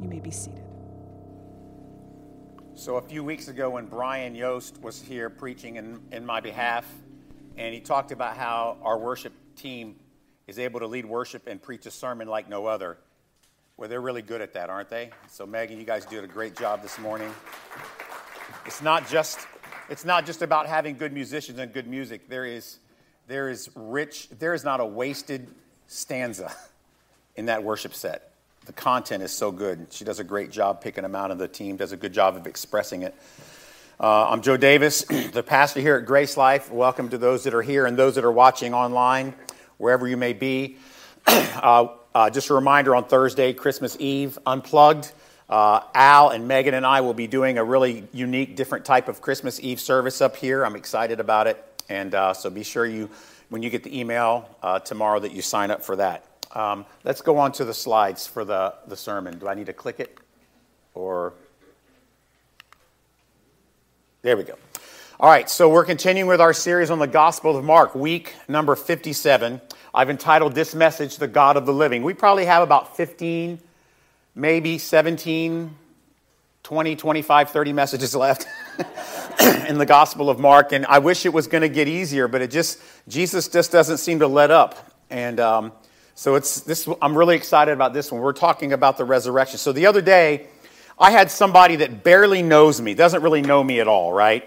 You may be seated. So, a few weeks ago, when Brian Yost was here preaching in, in my behalf, and he talked about how our worship team is able to lead worship and preach a sermon like no other. Well, they're really good at that, aren't they? So, Megan, you guys did a great job this morning. It's not just, it's not just about having good musicians and good music. There is, there is rich, there is not a wasted stanza in that worship set the content is so good. She does a great job picking them out, and the team does a good job of expressing it. Uh, I'm Joe Davis, the pastor here at Grace Life. Welcome to those that are here and those that are watching online, wherever you may be. uh, uh, just a reminder on Thursday, Christmas Eve, Unplugged. Uh, Al and Megan and I will be doing a really unique, different type of Christmas Eve service up here. I'm excited about it. And uh, so be sure you, when you get the email uh, tomorrow, that you sign up for that. Um, let's go on to the slides for the, the sermon. Do I need to click it? Or. There we go. All right, so we're continuing with our series on the Gospel of Mark, week number 57. I've entitled this message, The God of the Living. We probably have about 15, maybe 17, 20, 25, 30 messages left in the Gospel of Mark. And I wish it was going to get easier, but it just, Jesus just doesn't seem to let up. And um, so it's this I'm really excited about this one. We're talking about the resurrection. So the other day, I had somebody that barely knows me, doesn't really know me at all, right?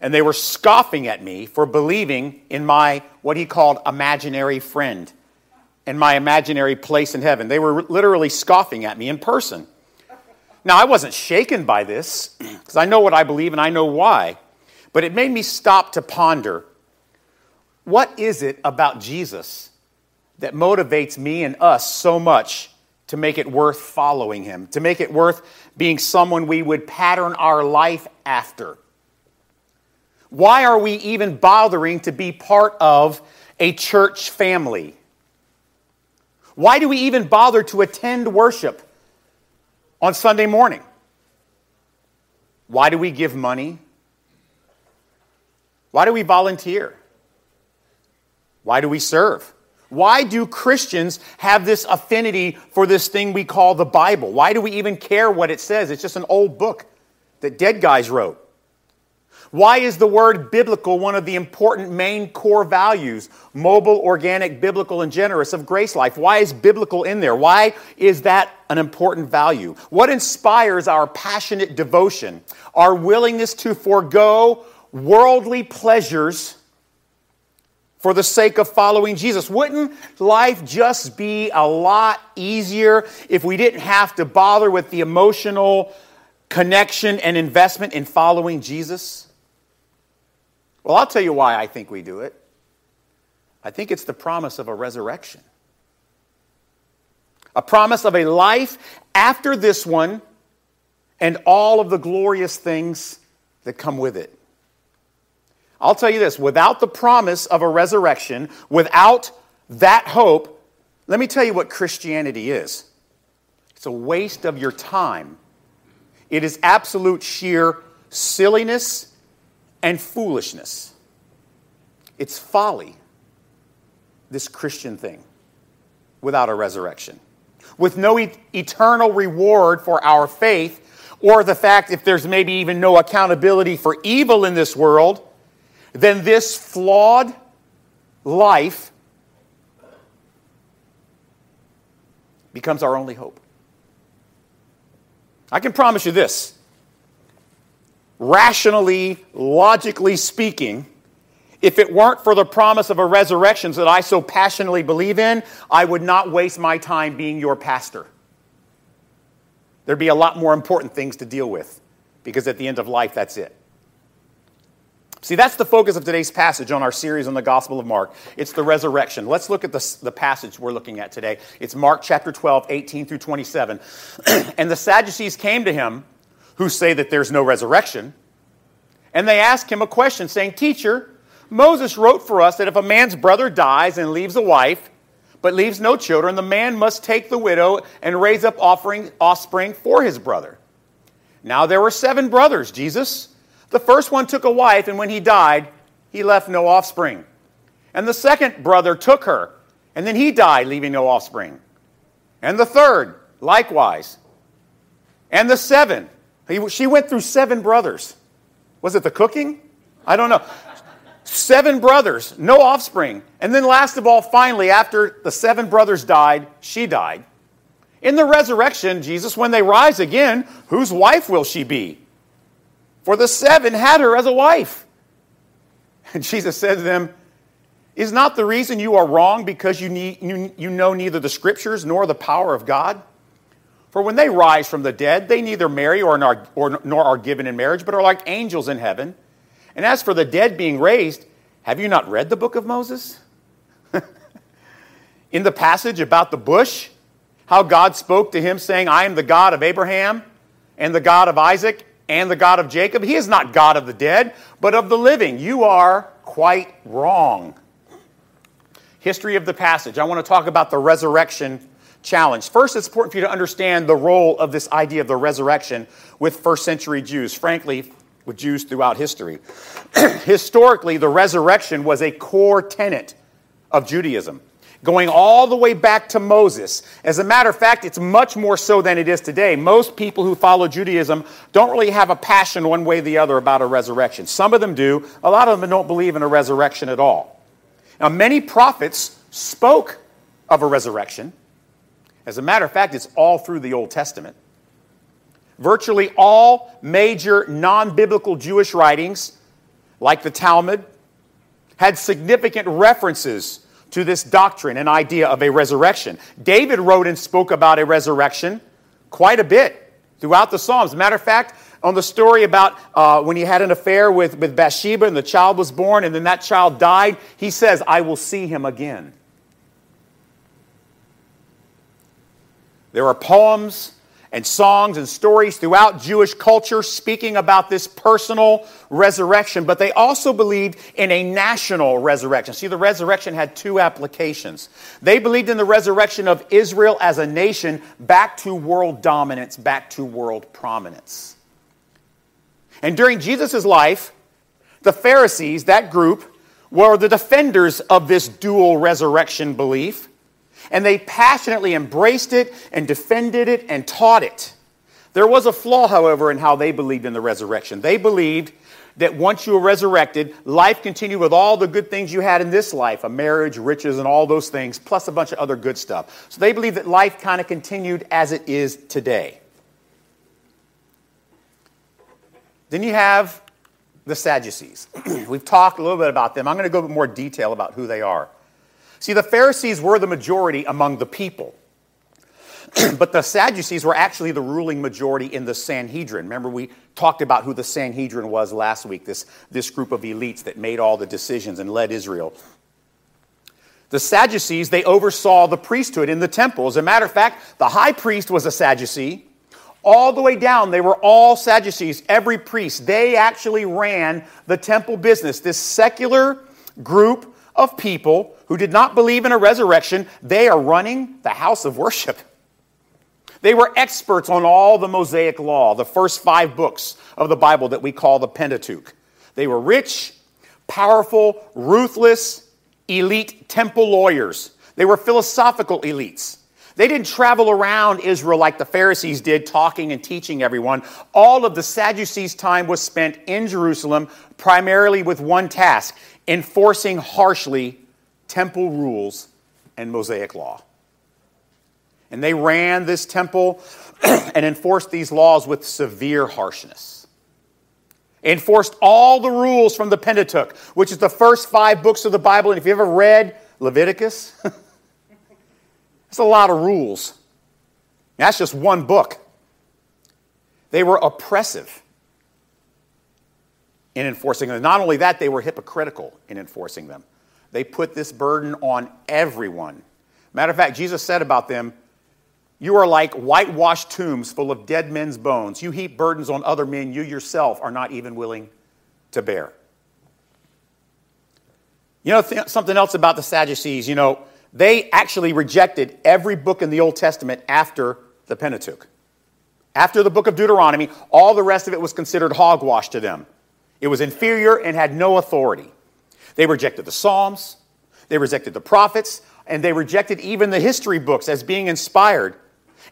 And they were scoffing at me for believing in my what he called imaginary friend and my imaginary place in heaven. They were literally scoffing at me in person. Now, I wasn't shaken by this because I know what I believe and I know why, but it made me stop to ponder what is it about Jesus that motivates me and us so much to make it worth following him, to make it worth being someone we would pattern our life after. Why are we even bothering to be part of a church family? Why do we even bother to attend worship on Sunday morning? Why do we give money? Why do we volunteer? Why do we serve? Why do Christians have this affinity for this thing we call the Bible? Why do we even care what it says? It's just an old book that dead guys wrote. Why is the word biblical one of the important main core values, mobile, organic, biblical, and generous of grace life? Why is biblical in there? Why is that an important value? What inspires our passionate devotion, our willingness to forego worldly pleasures for the sake of following Jesus. Wouldn't life just be a lot easier if we didn't have to bother with the emotional connection and investment in following Jesus? Well, I'll tell you why I think we do it. I think it's the promise of a resurrection. A promise of a life after this one and all of the glorious things that come with it. I'll tell you this without the promise of a resurrection, without that hope, let me tell you what Christianity is it's a waste of your time. It is absolute sheer silliness and foolishness. It's folly, this Christian thing, without a resurrection. With no e- eternal reward for our faith, or the fact if there's maybe even no accountability for evil in this world, then this flawed life becomes our only hope. I can promise you this rationally, logically speaking, if it weren't for the promise of a resurrection that I so passionately believe in, I would not waste my time being your pastor. There'd be a lot more important things to deal with because at the end of life, that's it. See, that's the focus of today's passage on our series on the Gospel of Mark. It's the resurrection. Let's look at the, the passage we're looking at today. It's Mark chapter 12, 18 through 27. and the Sadducees came to him who say that there's no resurrection. And they ask him a question, saying, Teacher, Moses wrote for us that if a man's brother dies and leaves a wife, but leaves no children, the man must take the widow and raise up offering, offspring for his brother. Now there were seven brothers, Jesus. The first one took a wife, and when he died, he left no offspring. And the second brother took her, and then he died, leaving no offspring. And the third, likewise. And the seven. She went through seven brothers. Was it the cooking? I don't know. Seven brothers, no offspring. And then, last of all, finally, after the seven brothers died, she died. In the resurrection, Jesus, when they rise again, whose wife will she be? For the seven had her as a wife. And Jesus said to them, Is not the reason you are wrong because you, need, you, you know neither the scriptures nor the power of God? For when they rise from the dead, they neither marry or, nor, or, nor are given in marriage, but are like angels in heaven. And as for the dead being raised, have you not read the book of Moses? in the passage about the bush, how God spoke to him, saying, I am the God of Abraham, and the God of Isaac, and the God of Jacob. He is not God of the dead, but of the living. You are quite wrong. History of the passage. I want to talk about the resurrection challenge. First, it's important for you to understand the role of this idea of the resurrection with first century Jews, frankly, with Jews throughout history. Historically, the resurrection was a core tenet of Judaism, going all the way back to Moses. As a matter of fact, it's much more so than it is today. Most people who follow Judaism don't really have a passion one way or the other about a resurrection. Some of them do, a lot of them don't believe in a resurrection at all. Now, many prophets spoke of a resurrection. As a matter of fact, it's all through the Old Testament. Virtually all major non biblical Jewish writings, like the Talmud, had significant references to this doctrine and idea of a resurrection. David wrote and spoke about a resurrection quite a bit throughout the Psalms. Matter of fact, on the story about uh, when he had an affair with, with Bathsheba and the child was born and then that child died, he says, I will see him again. There are poems and songs and stories throughout Jewish culture speaking about this personal resurrection, but they also believed in a national resurrection. See, the resurrection had two applications. They believed in the resurrection of Israel as a nation back to world dominance, back to world prominence. And during Jesus' life, the Pharisees, that group, were the defenders of this dual resurrection belief and they passionately embraced it and defended it and taught it. There was a flaw, however, in how they believed in the resurrection. They believed that once you were resurrected, life continued with all the good things you had in this life a marriage, riches, and all those things, plus a bunch of other good stuff. So they believed that life kind of continued as it is today. Then you have the Sadducees. We've talked a little bit about them. I'm going to go into more detail about who they are. See, the Pharisees were the majority among the people. but the Sadducees were actually the ruling majority in the Sanhedrin. Remember, we talked about who the Sanhedrin was last week, this, this group of elites that made all the decisions and led Israel. The Sadducees, they oversaw the priesthood in the temple. As a matter of fact, the high priest was a Sadducee. All the way down, they were all Sadducees, every priest. They actually ran the temple business. This secular group of people who did not believe in a resurrection, they are running the house of worship. They were experts on all the Mosaic law, the first five books of the Bible that we call the Pentateuch. They were rich, powerful, ruthless, elite temple lawyers. They were philosophical elites. They didn't travel around Israel like the Pharisees did, talking and teaching everyone. All of the Sadducees' time was spent in Jerusalem, primarily with one task enforcing harshly temple rules and Mosaic law. And they ran this temple and enforced these laws with severe harshness. Enforced all the rules from the Pentateuch, which is the first five books of the Bible. And if you ever read Leviticus, it's a lot of rules. That's just one book. They were oppressive in enforcing them. Not only that, they were hypocritical in enforcing them. They put this burden on everyone. Matter of fact, Jesus said about them, You are like whitewashed tombs full of dead men's bones. You heap burdens on other men you yourself are not even willing to bear. You know, th- something else about the Sadducees, you know, they actually rejected every book in the Old Testament after the Pentateuch. After the book of Deuteronomy, all the rest of it was considered hogwash to them. It was inferior and had no authority. They rejected the Psalms, they rejected the prophets, and they rejected even the history books as being inspired.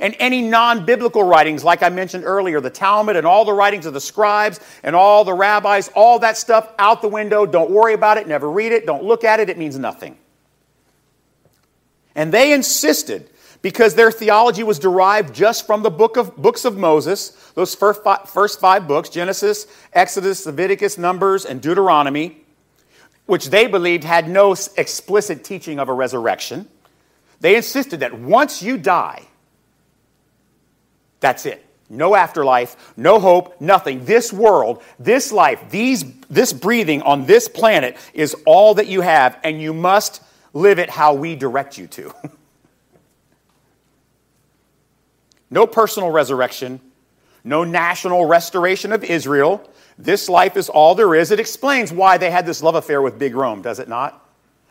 And any non biblical writings, like I mentioned earlier, the Talmud and all the writings of the scribes and all the rabbis, all that stuff out the window. Don't worry about it. Never read it. Don't look at it. It means nothing. And they insisted, because their theology was derived just from the book of, books of Moses, those first five, first five books Genesis, Exodus, Leviticus, Numbers, and Deuteronomy, which they believed had no explicit teaching of a resurrection. They insisted that once you die, that's it. No afterlife, no hope, nothing. This world, this life, these, this breathing on this planet is all that you have, and you must live it how we direct you to. no personal resurrection, no national restoration of Israel. This life is all there is. It explains why they had this love affair with Big Rome, does it not?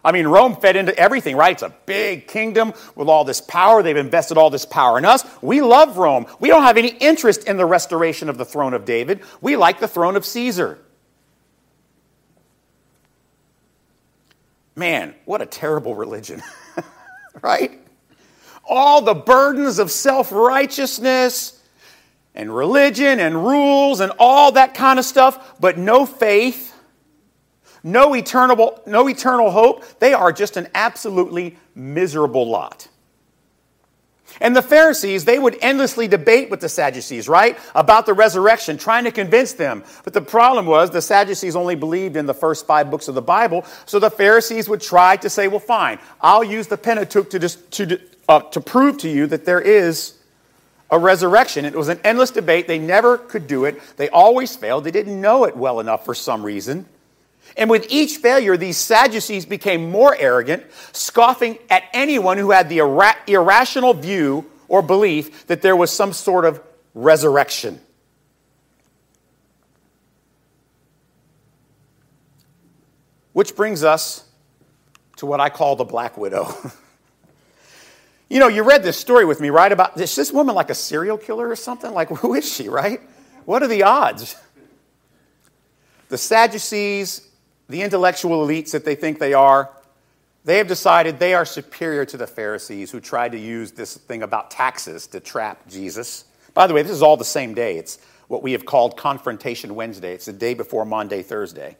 I mean, Rome fed into everything, right? It's a big kingdom with all this power. They've invested all this power in us. We love Rome. We don't have any interest in the restoration of the throne of David. We like the throne of Caesar. Man, what a terrible religion, right? All the burdens of self righteousness and religion and rules and all that kind of stuff, but no faith no eternal, no eternal hope. They are just an absolutely miserable lot. And the Pharisees, they would endlessly debate with the Sadducees, right? About the resurrection, trying to convince them. But the problem was the Sadducees only believed in the first five books of the Bible. So the Pharisees would try to say, well, fine, I'll use the Pentateuch to, just, to, uh, to prove to you that there is a resurrection. It was an endless debate. They never could do it. They always failed. They didn't know it well enough for some reason. And with each failure, these Sadducees became more arrogant, scoffing at anyone who had the ira- irrational view or belief that there was some sort of resurrection. Which brings us to what I call the Black Widow. you know, you read this story with me, right? About is this woman like a serial killer or something? Like, who is she, right? What are the odds? The Sadducees the intellectual elites that they think they are, they have decided they are superior to the Pharisees who tried to use this thing about taxes to trap Jesus. By the way, this is all the same day. It's what we have called Confrontation Wednesday. It's the day before Maundy, Thursday.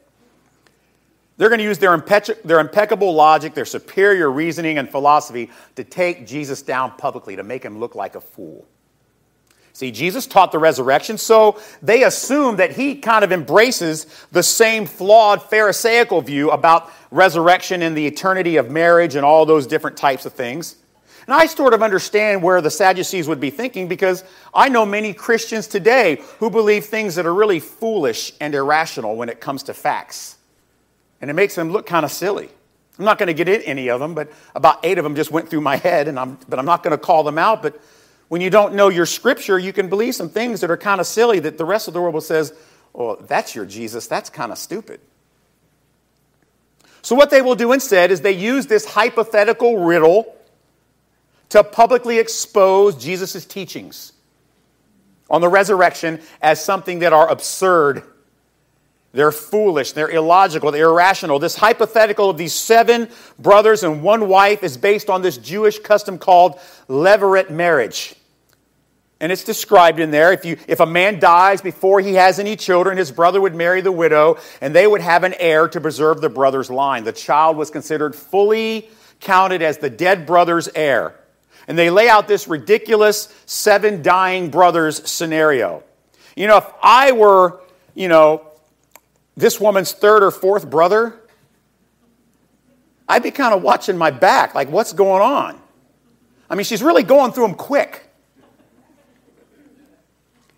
They're going to use their, their impeccable logic, their superior reasoning and philosophy to take Jesus down publicly, to make him look like a fool. See, Jesus taught the resurrection, so they assume that he kind of embraces the same flawed Pharisaical view about resurrection and the eternity of marriage and all those different types of things. And I sort of understand where the Sadducees would be thinking because I know many Christians today who believe things that are really foolish and irrational when it comes to facts. And it makes them look kind of silly. I'm not going to get in any of them, but about eight of them just went through my head, and I'm, but I'm not going to call them out. But when you don't know your scripture, you can believe some things that are kind of silly that the rest of the world will says, well, that's your Jesus. That's kind of stupid. So, what they will do instead is they use this hypothetical riddle to publicly expose Jesus' teachings on the resurrection as something that are absurd. They're foolish, they're illogical, they're irrational. This hypothetical of these seven brothers and one wife is based on this Jewish custom called levirate marriage. And it's described in there. If, you, if a man dies before he has any children, his brother would marry the widow, and they would have an heir to preserve the brother's line. The child was considered fully counted as the dead brother's heir. And they lay out this ridiculous seven dying brothers scenario. You know, if I were, you know, this woman's third or fourth brother, I'd be kind of watching my back, like, what's going on? I mean, she's really going through them quick.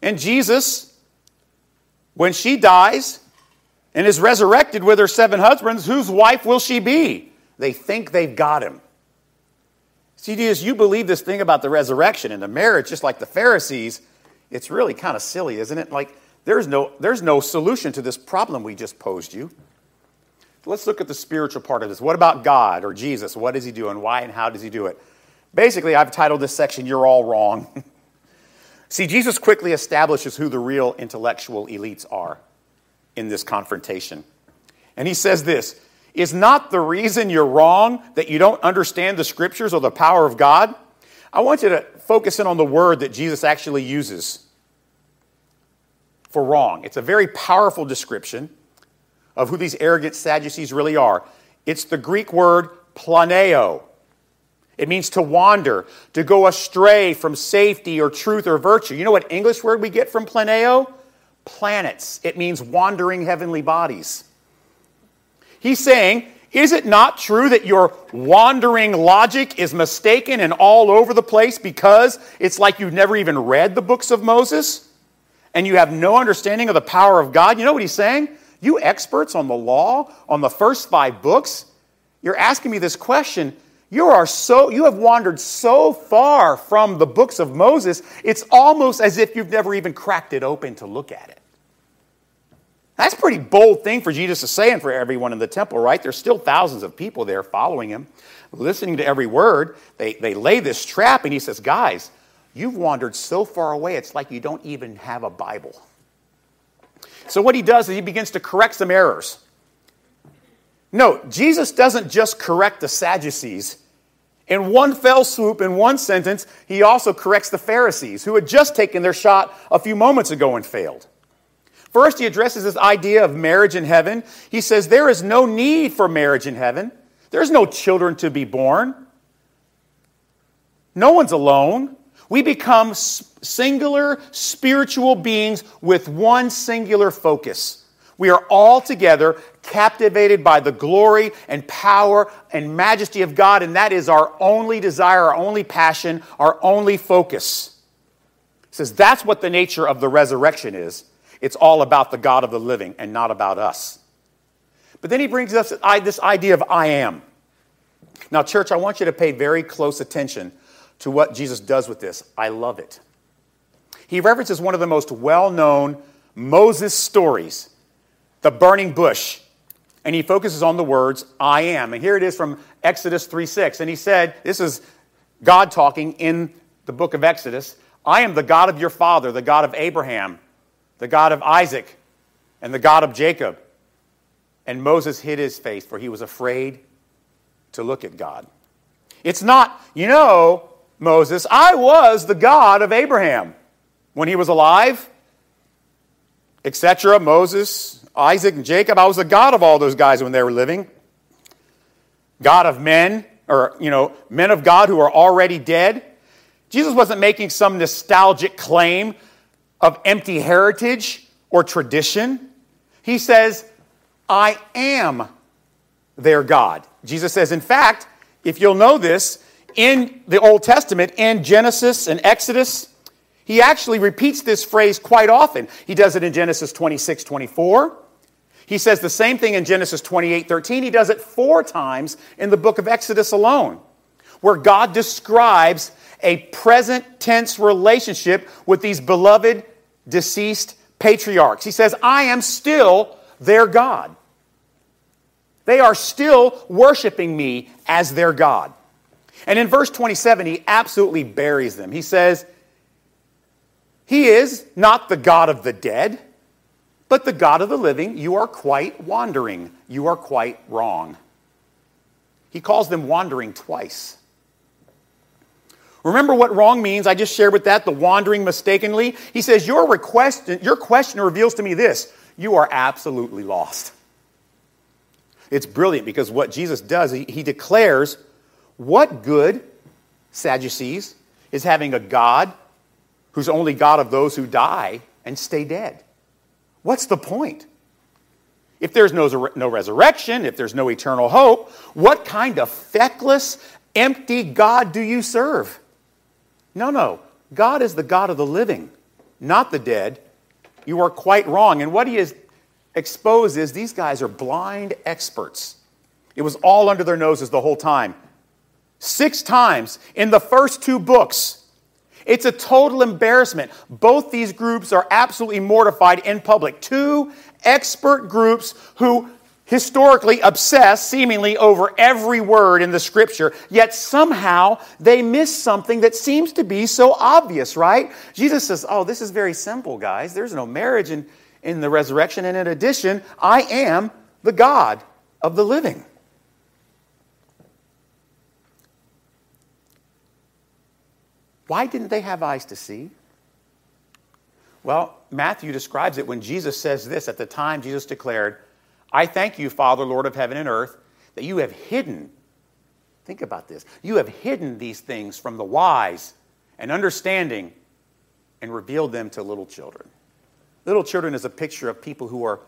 And Jesus, when she dies and is resurrected with her seven husbands, whose wife will she be? They think they've got him. See, Jesus, you believe this thing about the resurrection and the marriage, just like the Pharisees. It's really kind of silly, isn't it? Like, there's no, there's no solution to this problem we just posed you. Let's look at the spiritual part of this. What about God or Jesus? What does he do and why and how does he do it? Basically, I've titled this section, You're All Wrong. See, Jesus quickly establishes who the real intellectual elites are in this confrontation. And he says this Is not the reason you're wrong that you don't understand the scriptures or the power of God? I want you to focus in on the word that Jesus actually uses for wrong. It's a very powerful description of who these arrogant Sadducees really are. It's the Greek word planeo. It means to wander, to go astray from safety or truth or virtue. You know what English word we get from planeo? Planets. It means wandering heavenly bodies. He's saying, is it not true that your wandering logic is mistaken and all over the place because it's like you've never even read the books of Moses and you have no understanding of the power of God? You know what he's saying? You experts on the law, on the first five books, you're asking me this question. You are so you have wandered so far from the books of Moses, it's almost as if you've never even cracked it open to look at it. That's a pretty bold thing for Jesus to say and for everyone in the temple, right? There's still thousands of people there following him, listening to every word. They, they lay this trap, and he says, Guys, you've wandered so far away, it's like you don't even have a Bible. So, what he does is he begins to correct some errors. No, Jesus doesn't just correct the Sadducees. In one fell swoop, in one sentence, he also corrects the Pharisees, who had just taken their shot a few moments ago and failed. First, he addresses this idea of marriage in heaven. He says there is no need for marriage in heaven, there's no children to be born. No one's alone. We become singular spiritual beings with one singular focus. We are all together captivated by the glory and power and majesty of God, and that is our only desire, our only passion, our only focus. He says that's what the nature of the resurrection is. It's all about the God of the living and not about us. But then he brings us this idea of I am. Now, church, I want you to pay very close attention to what Jesus does with this. I love it. He references one of the most well known Moses stories, the burning bush, and he focuses on the words, I am. And here it is from Exodus 3 6. And he said, This is God talking in the book of Exodus I am the God of your father, the God of Abraham, the God of Isaac, and the God of Jacob. And Moses hid his face, for he was afraid to look at God. It's not, you know, Moses, I was the God of Abraham when he was alive, etc. Moses, Isaac, and Jacob. I was the God of all those guys when they were living. God of men, or, you know, men of God who are already dead. Jesus wasn't making some nostalgic claim of empty heritage or tradition. He says, I am their God. Jesus says, in fact, if you'll know this, in the Old Testament, in Genesis and Exodus, he actually repeats this phrase quite often. He does it in Genesis 26, 24. He says the same thing in Genesis 28, 13. He does it four times in the book of Exodus alone, where God describes a present tense relationship with these beloved deceased patriarchs. He says, I am still their God. They are still worshiping me as their God. And in verse 27, he absolutely buries them. He says, He is not the God of the dead, but the God of the living. You are quite wandering. You are quite wrong. He calls them wandering twice. Remember what wrong means? I just shared with that the wandering mistakenly. He says, Your request, your question reveals to me this you are absolutely lost. It's brilliant because what Jesus does, he, he declares what good, Sadducees, is having a God who's only God of those who die and stay dead? What's the point? If there's no, no resurrection, if there's no eternal hope, what kind of feckless, empty God do you serve? No, no. God is the God of the living, not the dead. You are quite wrong. And what he has exposed is these guys are blind experts. It was all under their noses the whole time. Six times in the first two books. It's a total embarrassment. Both these groups are absolutely mortified in public. Two expert groups who historically obsess seemingly over every word in the scripture, yet somehow they miss something that seems to be so obvious, right? Jesus says, Oh, this is very simple, guys. There's no marriage in, in the resurrection, and in addition, I am the God of the living. Why didn't they have eyes to see? Well, Matthew describes it when Jesus says this. At the time, Jesus declared, I thank you, Father, Lord of heaven and earth, that you have hidden, think about this, you have hidden these things from the wise and understanding and revealed them to little children. Little children is a picture of people who are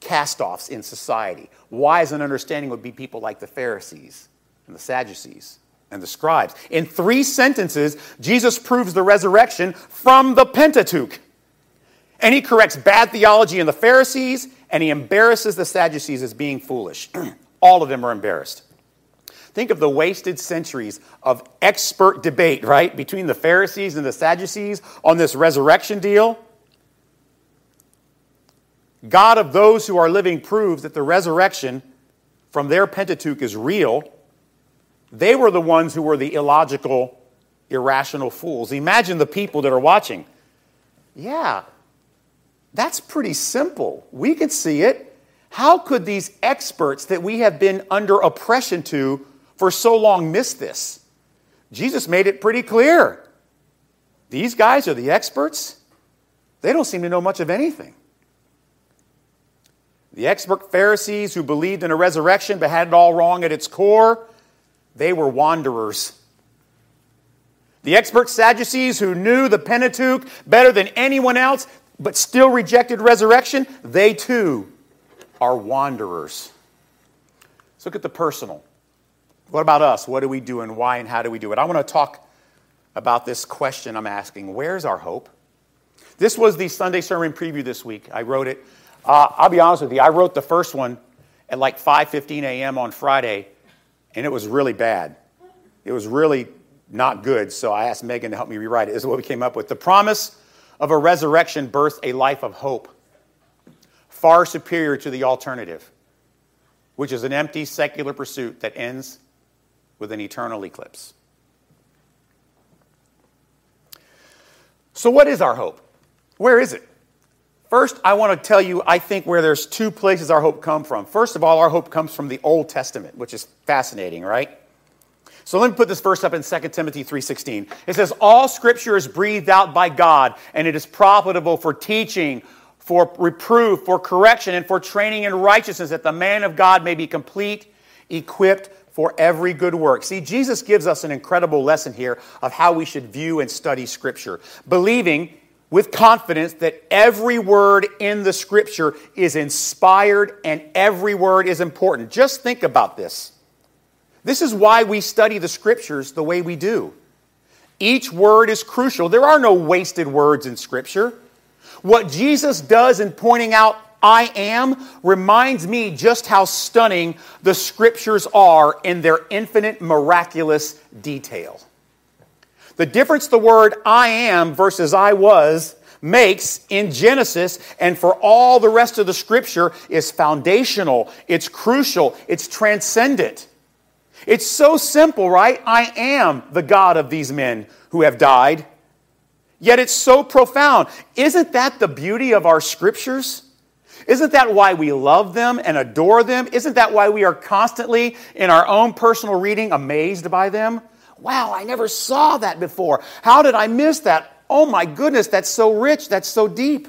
cast offs in society. Wise and understanding would be people like the Pharisees and the Sadducees and the scribes. In three sentences, Jesus proves the resurrection from the Pentateuch. And he corrects bad theology in the Pharisees, and he embarrasses the Sadducees as being foolish. All of them are embarrassed. Think of the wasted centuries of expert debate, right, between the Pharisees and the Sadducees on this resurrection deal. God of those who are living proves that the resurrection from their Pentateuch is real. They were the ones who were the illogical, irrational fools. Imagine the people that are watching. Yeah, that's pretty simple. We can see it. How could these experts that we have been under oppression to for so long miss this? Jesus made it pretty clear. These guys are the experts. They don't seem to know much of anything. The expert Pharisees who believed in a resurrection but had it all wrong at its core, they were wanderers. The expert Sadducees who knew the Pentateuch better than anyone else, but still rejected resurrection, they too are wanderers. Let's look at the personal. What about us? What do we do and why and how do we do it? I want to talk about this question I'm asking Where's our hope? This was the Sunday sermon preview this week. I wrote it. Uh, I'll be honest with you, I wrote the first one at like 5:15 a.m. on Friday, and it was really bad. It was really not good, so I asked Megan to help me rewrite it. This is what we came up with. The promise of a resurrection births a life of hope, far superior to the alternative, which is an empty secular pursuit that ends with an eternal eclipse. So, what is our hope? Where is it? First, I want to tell you, I think, where there's two places our hope come from. First of all, our hope comes from the Old Testament, which is fascinating, right? So let me put this verse up in 2 Timothy 3:16. It says all scripture is breathed out by God and it is profitable for teaching, for reproof, for correction and for training in righteousness that the man of God may be complete, equipped for every good work. See, Jesus gives us an incredible lesson here of how we should view and study scripture, believing with confidence that every word in the scripture is inspired and every word is important. Just think about this. This is why we study the scriptures the way we do. Each word is crucial. There are no wasted words in scripture. What Jesus does in pointing out I am reminds me just how stunning the scriptures are in their infinite miraculous detail. The difference the word I am versus I was makes in Genesis and for all the rest of the scripture is foundational, it's crucial, it's transcendent. It's so simple, right? I am the God of these men who have died. Yet it's so profound. Isn't that the beauty of our scriptures? Isn't that why we love them and adore them? Isn't that why we are constantly, in our own personal reading, amazed by them? Wow, I never saw that before. How did I miss that? Oh my goodness, that's so rich, that's so deep.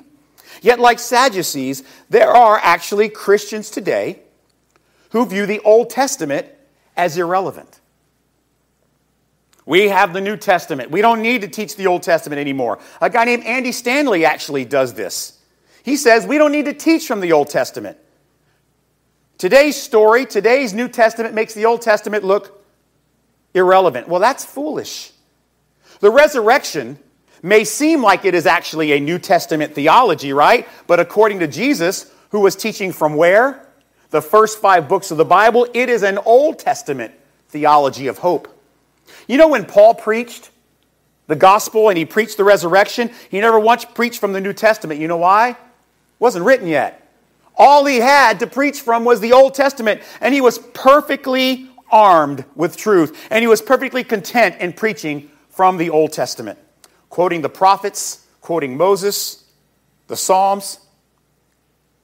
Yet, like Sadducees, there are actually Christians today who view the Old Testament as irrelevant. We have the New Testament. We don't need to teach the Old Testament anymore. A guy named Andy Stanley actually does this. He says we don't need to teach from the Old Testament. Today's story, today's New Testament makes the Old Testament look irrelevant. Well, that's foolish. The resurrection may seem like it is actually a New Testament theology, right? But according to Jesus, who was teaching from where? the first five books of the Bible, it is an Old Testament theology of hope. You know, when Paul preached the gospel and he preached the resurrection, he never once preached from the New Testament. You know why? It wasn't written yet. All he had to preach from was the Old Testament, and he was perfectly armed with truth, and he was perfectly content in preaching from the Old Testament, quoting the prophets, quoting Moses, the Psalms.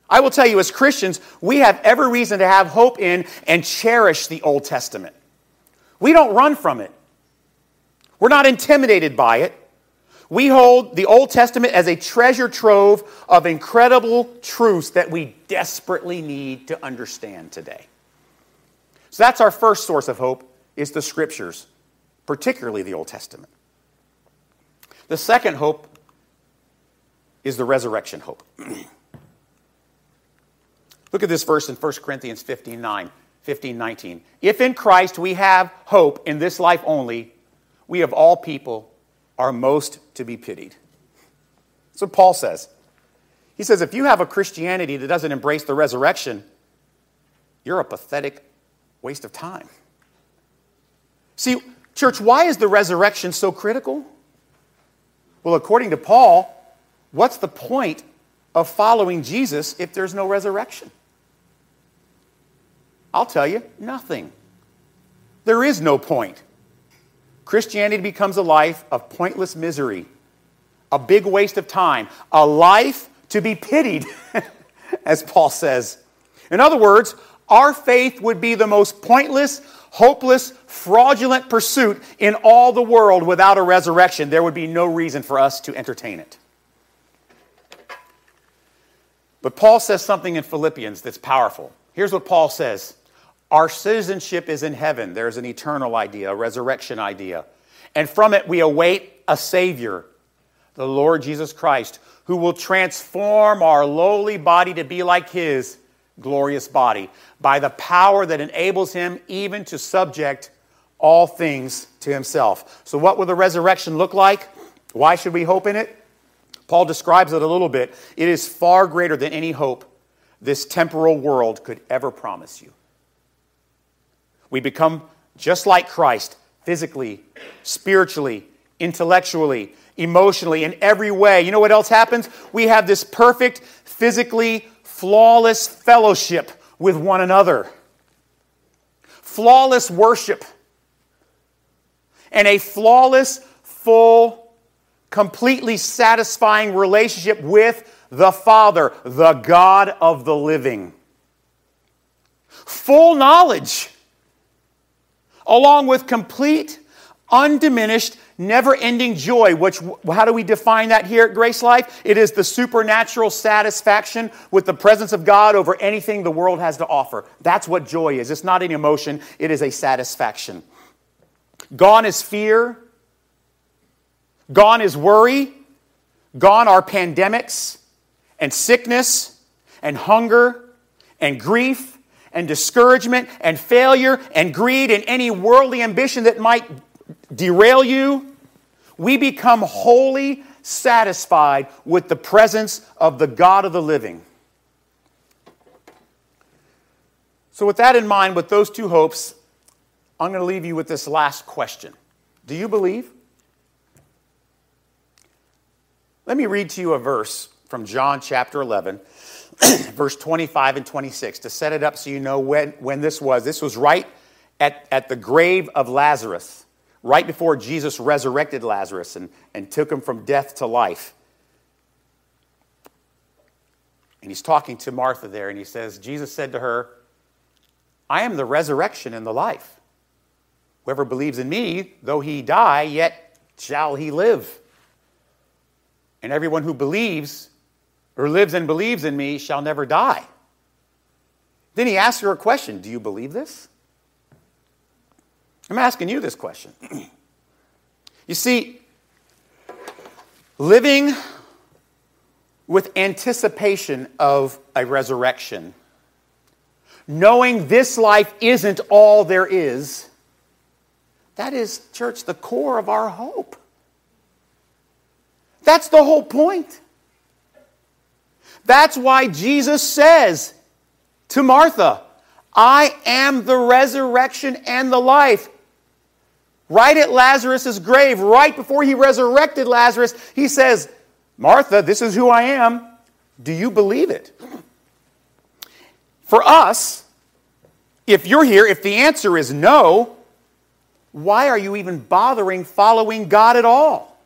I will tell you, as Christians, we have every reason to have hope in and cherish the Old Testament. We don't run from it. We're not intimidated by it. We hold the Old Testament as a treasure trove of incredible truths that we desperately need to understand today. So that's our first source of hope is the scriptures, particularly the Old Testament. The second hope is the resurrection hope. Look at this verse in 1 Corinthians 15, 9, 15 19. If in Christ we have hope in this life only, we of all people are most to be pitied. That's what Paul says. He says, if you have a Christianity that doesn't embrace the resurrection, you're a pathetic waste of time. See, church, why is the resurrection so critical? Well, according to Paul, what's the point of following Jesus if there's no resurrection? I'll tell you, nothing. There is no point. Christianity becomes a life of pointless misery, a big waste of time, a life to be pitied, as Paul says. In other words, our faith would be the most pointless, hopeless, fraudulent pursuit in all the world without a resurrection. There would be no reason for us to entertain it. But Paul says something in Philippians that's powerful. Here's what Paul says our citizenship is in heaven. There's an eternal idea, a resurrection idea. And from it, we await a Savior, the Lord Jesus Christ, who will transform our lowly body to be like His glorious body by the power that enables Him even to subject all things to Himself. So, what will the resurrection look like? Why should we hope in it? Paul describes it a little bit. It is far greater than any hope this temporal world could ever promise you. We become just like Christ physically, spiritually, intellectually, emotionally, in every way. You know what else happens? We have this perfect, physically flawless fellowship with one another, flawless worship, and a flawless, full, completely satisfying relationship with the Father, the God of the living. Full knowledge along with complete, undiminished, never ending joy, which, how do we define that here at Grace Life? It is the supernatural satisfaction with the presence of God over anything the world has to offer. That's what joy is. It's not an emotion, it is a satisfaction. Gone is fear, gone is worry, gone are pandemics and sickness and hunger and grief and discouragement and failure and greed and any worldly ambition that might derail you, we become wholly satisfied with the presence of the God of the living. So, with that in mind, with those two hopes, I'm going to leave you with this last question Do you believe? Let me read to you a verse from John chapter 11. verse 25 and 26 to set it up so you know when, when this was. This was right at, at the grave of Lazarus, right before Jesus resurrected Lazarus and, and took him from death to life. And he's talking to Martha there, and he says, Jesus said to her, I am the resurrection and the life. Whoever believes in me, though he die, yet shall he live. And everyone who believes or lives and believes in me shall never die. Then he asks her a question Do you believe this? I'm asking you this question. you see, living with anticipation of a resurrection, knowing this life isn't all there is, that is, church, the core of our hope. That's the whole point. That's why Jesus says to Martha, I am the resurrection and the life. Right at Lazarus' grave, right before he resurrected Lazarus, he says, Martha, this is who I am. Do you believe it? For us, if you're here, if the answer is no, why are you even bothering following God at all?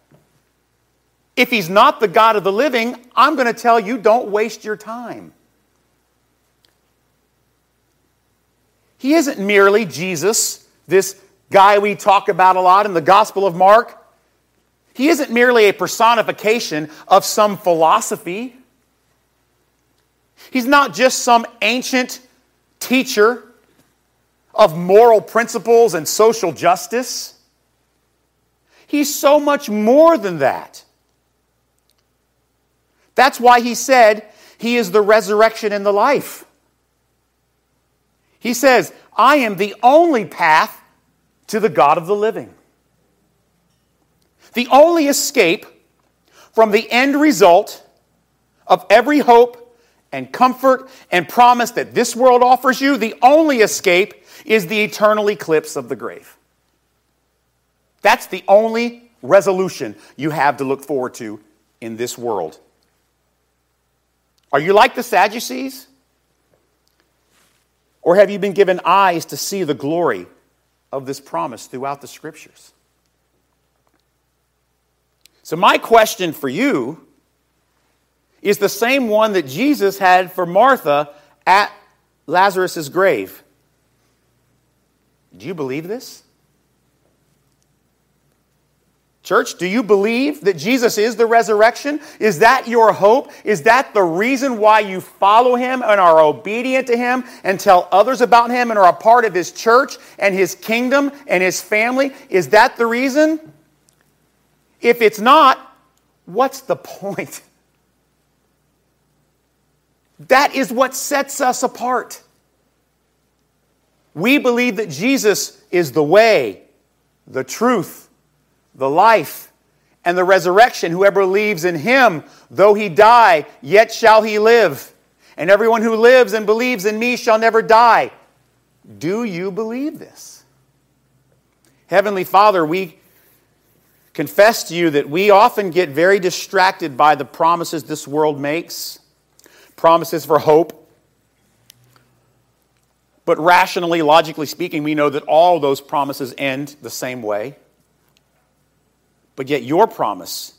If he's not the God of the living, I'm going to tell you don't waste your time. He isn't merely Jesus, this guy we talk about a lot in the Gospel of Mark, he isn't merely a personification of some philosophy. He's not just some ancient teacher of moral principles and social justice. He's so much more than that. That's why he said he is the resurrection and the life. He says, I am the only path to the God of the living. The only escape from the end result of every hope and comfort and promise that this world offers you, the only escape is the eternal eclipse of the grave. That's the only resolution you have to look forward to in this world. Are you like the Sadducees? Or have you been given eyes to see the glory of this promise throughout the scriptures? So, my question for you is the same one that Jesus had for Martha at Lazarus' grave. Do you believe this? Church, do you believe that Jesus is the resurrection? Is that your hope? Is that the reason why you follow him and are obedient to him and tell others about him and are a part of his church and his kingdom and his family? Is that the reason? If it's not, what's the point? That is what sets us apart. We believe that Jesus is the way, the truth, the life, and the resurrection. Whoever believes in him, though he die, yet shall he live. And everyone who lives and believes in me shall never die. Do you believe this? Heavenly Father, we confess to you that we often get very distracted by the promises this world makes promises for hope, but rationally, logically speaking, we know that all those promises end the same way. But yet, your promise,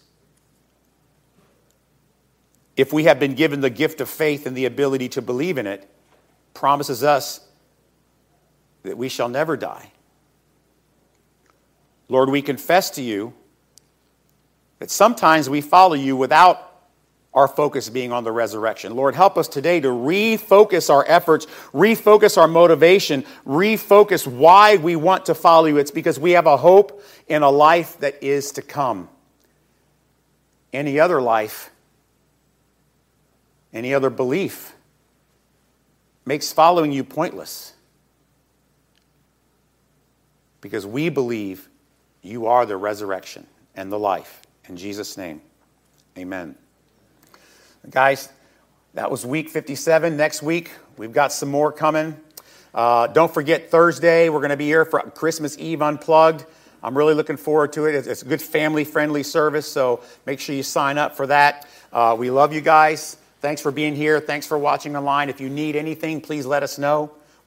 if we have been given the gift of faith and the ability to believe in it, promises us that we shall never die. Lord, we confess to you that sometimes we follow you without our focus being on the resurrection. Lord, help us today to refocus our efforts, refocus our motivation, refocus why we want to follow you. It's because we have a hope in a life that is to come. Any other life, any other belief makes following you pointless. Because we believe you are the resurrection and the life. In Jesus' name, amen. Guys, that was week 57. Next week, we've got some more coming. Uh, don't forget, Thursday, we're going to be here for Christmas Eve Unplugged. I'm really looking forward to it. It's a good family friendly service, so make sure you sign up for that. Uh, we love you guys. Thanks for being here. Thanks for watching online. If you need anything, please let us know.